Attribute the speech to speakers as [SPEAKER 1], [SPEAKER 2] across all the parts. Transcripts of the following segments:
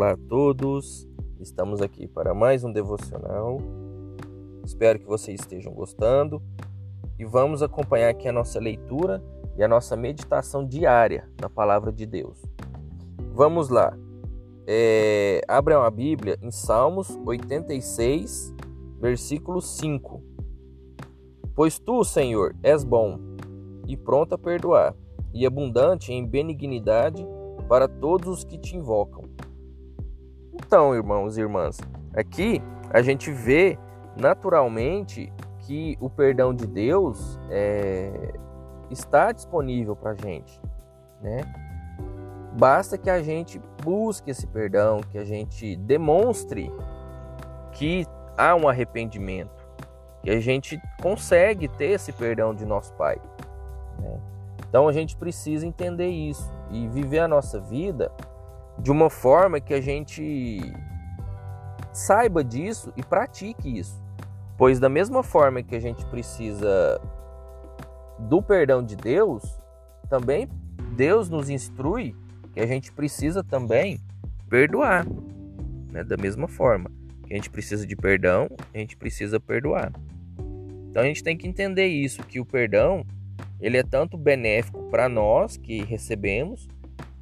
[SPEAKER 1] Olá a todos, estamos aqui para mais um devocional. Espero que vocês estejam gostando e vamos acompanhar aqui a nossa leitura e a nossa meditação diária na palavra de Deus. Vamos lá, é, abram a Bíblia em Salmos 86, versículo 5. Pois tu, Senhor, és bom e pronto a perdoar, e abundante em benignidade para todos os que te invocam. Então, irmãos e irmãs, aqui a gente vê naturalmente que o perdão de Deus é, está disponível para a gente, né? Basta que a gente busque esse perdão, que a gente demonstre que há um arrependimento, que a gente consegue ter esse perdão de nosso Pai. Né? Então a gente precisa entender isso e viver a nossa vida de uma forma que a gente saiba disso e pratique isso. Pois da mesma forma que a gente precisa do perdão de Deus, também Deus nos instrui que a gente precisa também perdoar. Né? Da mesma forma que a gente precisa de perdão, a gente precisa perdoar. Então a gente tem que entender isso, que o perdão ele é tanto benéfico para nós que recebemos,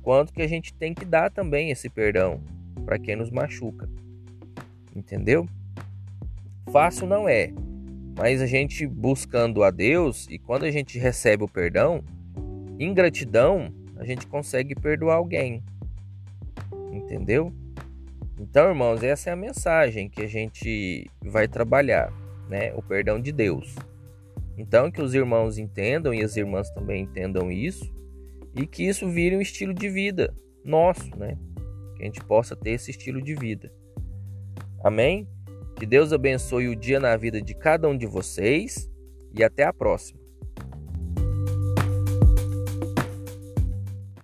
[SPEAKER 1] quanto que a gente tem que dar também esse perdão para quem nos machuca. Entendeu? Fácil não é, mas a gente buscando a Deus e quando a gente recebe o perdão, em gratidão, a gente consegue perdoar alguém. Entendeu? Então, irmãos, essa é a mensagem que a gente vai trabalhar, né? O perdão de Deus. Então, que os irmãos entendam e as irmãs também entendam isso e que isso vire um estilo de vida nosso, né? Que a gente possa ter esse estilo de vida. Amém? Que Deus abençoe o dia na vida de cada um de vocês e até a próxima.